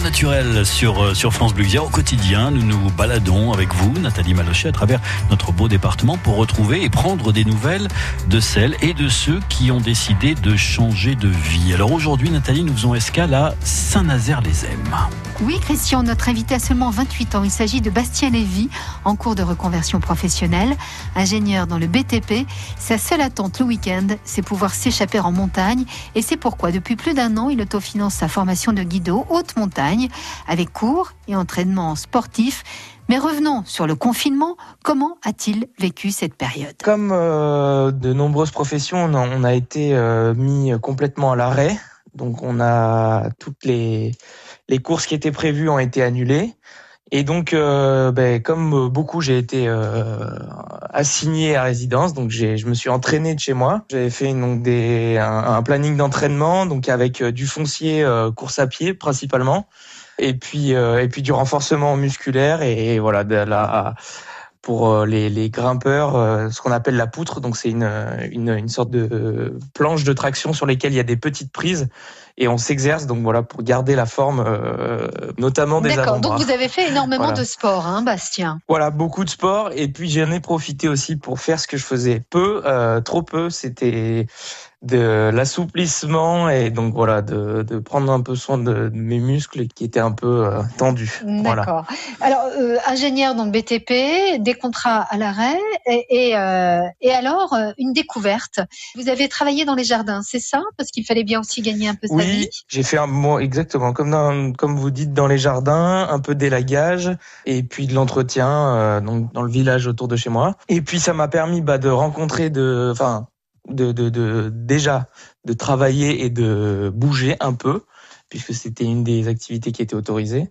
naturel sur, euh, sur France Bleu Au quotidien, nous nous baladons avec vous, Nathalie Malochet, à travers notre beau département pour retrouver et prendre des nouvelles de celles et de ceux qui ont décidé de changer de vie. Alors aujourd'hui, Nathalie, nous faisons escale à Saint-Nazaire-les-Aime. Oui, Christian, notre invité a seulement 28 ans. Il s'agit de Bastien Lévy, en cours de reconversion professionnelle, ingénieur dans le BTP. Sa seule attente le week-end, c'est pouvoir s'échapper en montagne. Et c'est pourquoi, depuis plus d'un an, il autofinance sa formation de guido haute montagne, avec cours et entraînement sportif. Mais revenons sur le confinement. Comment a-t-il vécu cette période? Comme euh, de nombreuses professions, on a, été euh, mis complètement à l'arrêt. Donc on a toutes les les courses qui étaient prévues ont été annulées. Et donc, euh, ben, comme beaucoup, j'ai été euh, assigné à résidence. Donc, je me suis entraîné de chez moi. J'avais fait donc des, un, planning d'entraînement, donc avec euh, du foncier, course à pied principalement, et puis et puis du renforcement musculaire et, voilà de la pour les, les grimpeurs, ce qu'on appelle la poutre. Donc, c'est une, une, une sorte de planche de traction sur lesquelles il y a des petites prises et on s'exerce donc voilà pour garder la forme euh, notamment des D'accord. Donc vous avez fait énormément de sport, hein, Bastien. Voilà, beaucoup de sport et puis j'en ai profité aussi pour faire ce que je faisais peu, euh, trop peu. C'était de l'assouplissement et donc voilà de, de, prendre un peu soin de, mes muscles qui étaient un peu euh, tendus. D'accord. Alors euh, ingénieur dans le BTP, des contrats à l'arrêt et, et, euh, et alors euh, une découverte. Vous avez travaillé dans les jardins, c'est ça? Parce qu'il fallait bien aussi gagner un peu sa vie. Oui, j'ai fait un mot exactement comme dans, comme vous dites dans les jardins, un peu d'élagage et puis de l'entretien donc dans le village autour de chez moi. Et puis ça m'a permis bah, de rencontrer de enfin de, de, de, déjà de travailler et de bouger un peu, puisque c'était une des activités qui était autorisée.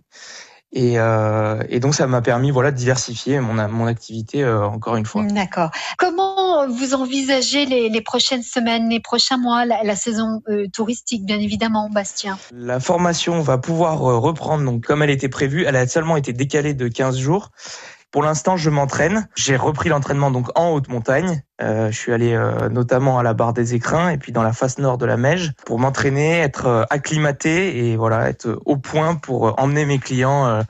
Et, euh, et donc ça m'a permis voilà de diversifier mon, mon activité euh, encore une fois. D'accord. Comment vous envisagez les, les, prochaines semaines, les prochains mois, la, la saison euh, touristique bien évidemment, Bastien? La formation va pouvoir reprendre donc comme elle était prévue. Elle a seulement été décalée de 15 jours. Pour l'instant, je m'entraîne. J'ai repris l'entraînement donc en haute montagne. Euh, je suis allé euh, notamment à la barre des Écrins et puis dans la face nord de la Meige pour m'entraîner, être euh, acclimaté et voilà être au point pour emmener mes clients euh,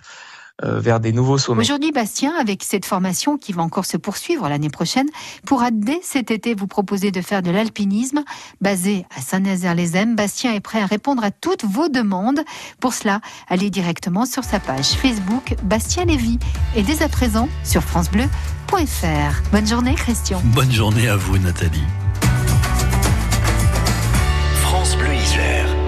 vers des nouveaux sommets. Aujourd'hui, Bastien, avec cette formation qui va encore se poursuivre l'année prochaine, pourra dès cet été vous proposer de faire de l'alpinisme basé à Saint-Nazaire-les-Aismes. Bastien est prêt à répondre à toutes vos demandes. Pour cela, allez directement sur sa page Facebook Bastien Lévy et dès à présent sur francebleu.fr. Bonne journée, Christian. Bonne journée à vous, Nathalie. France Bleu Isère.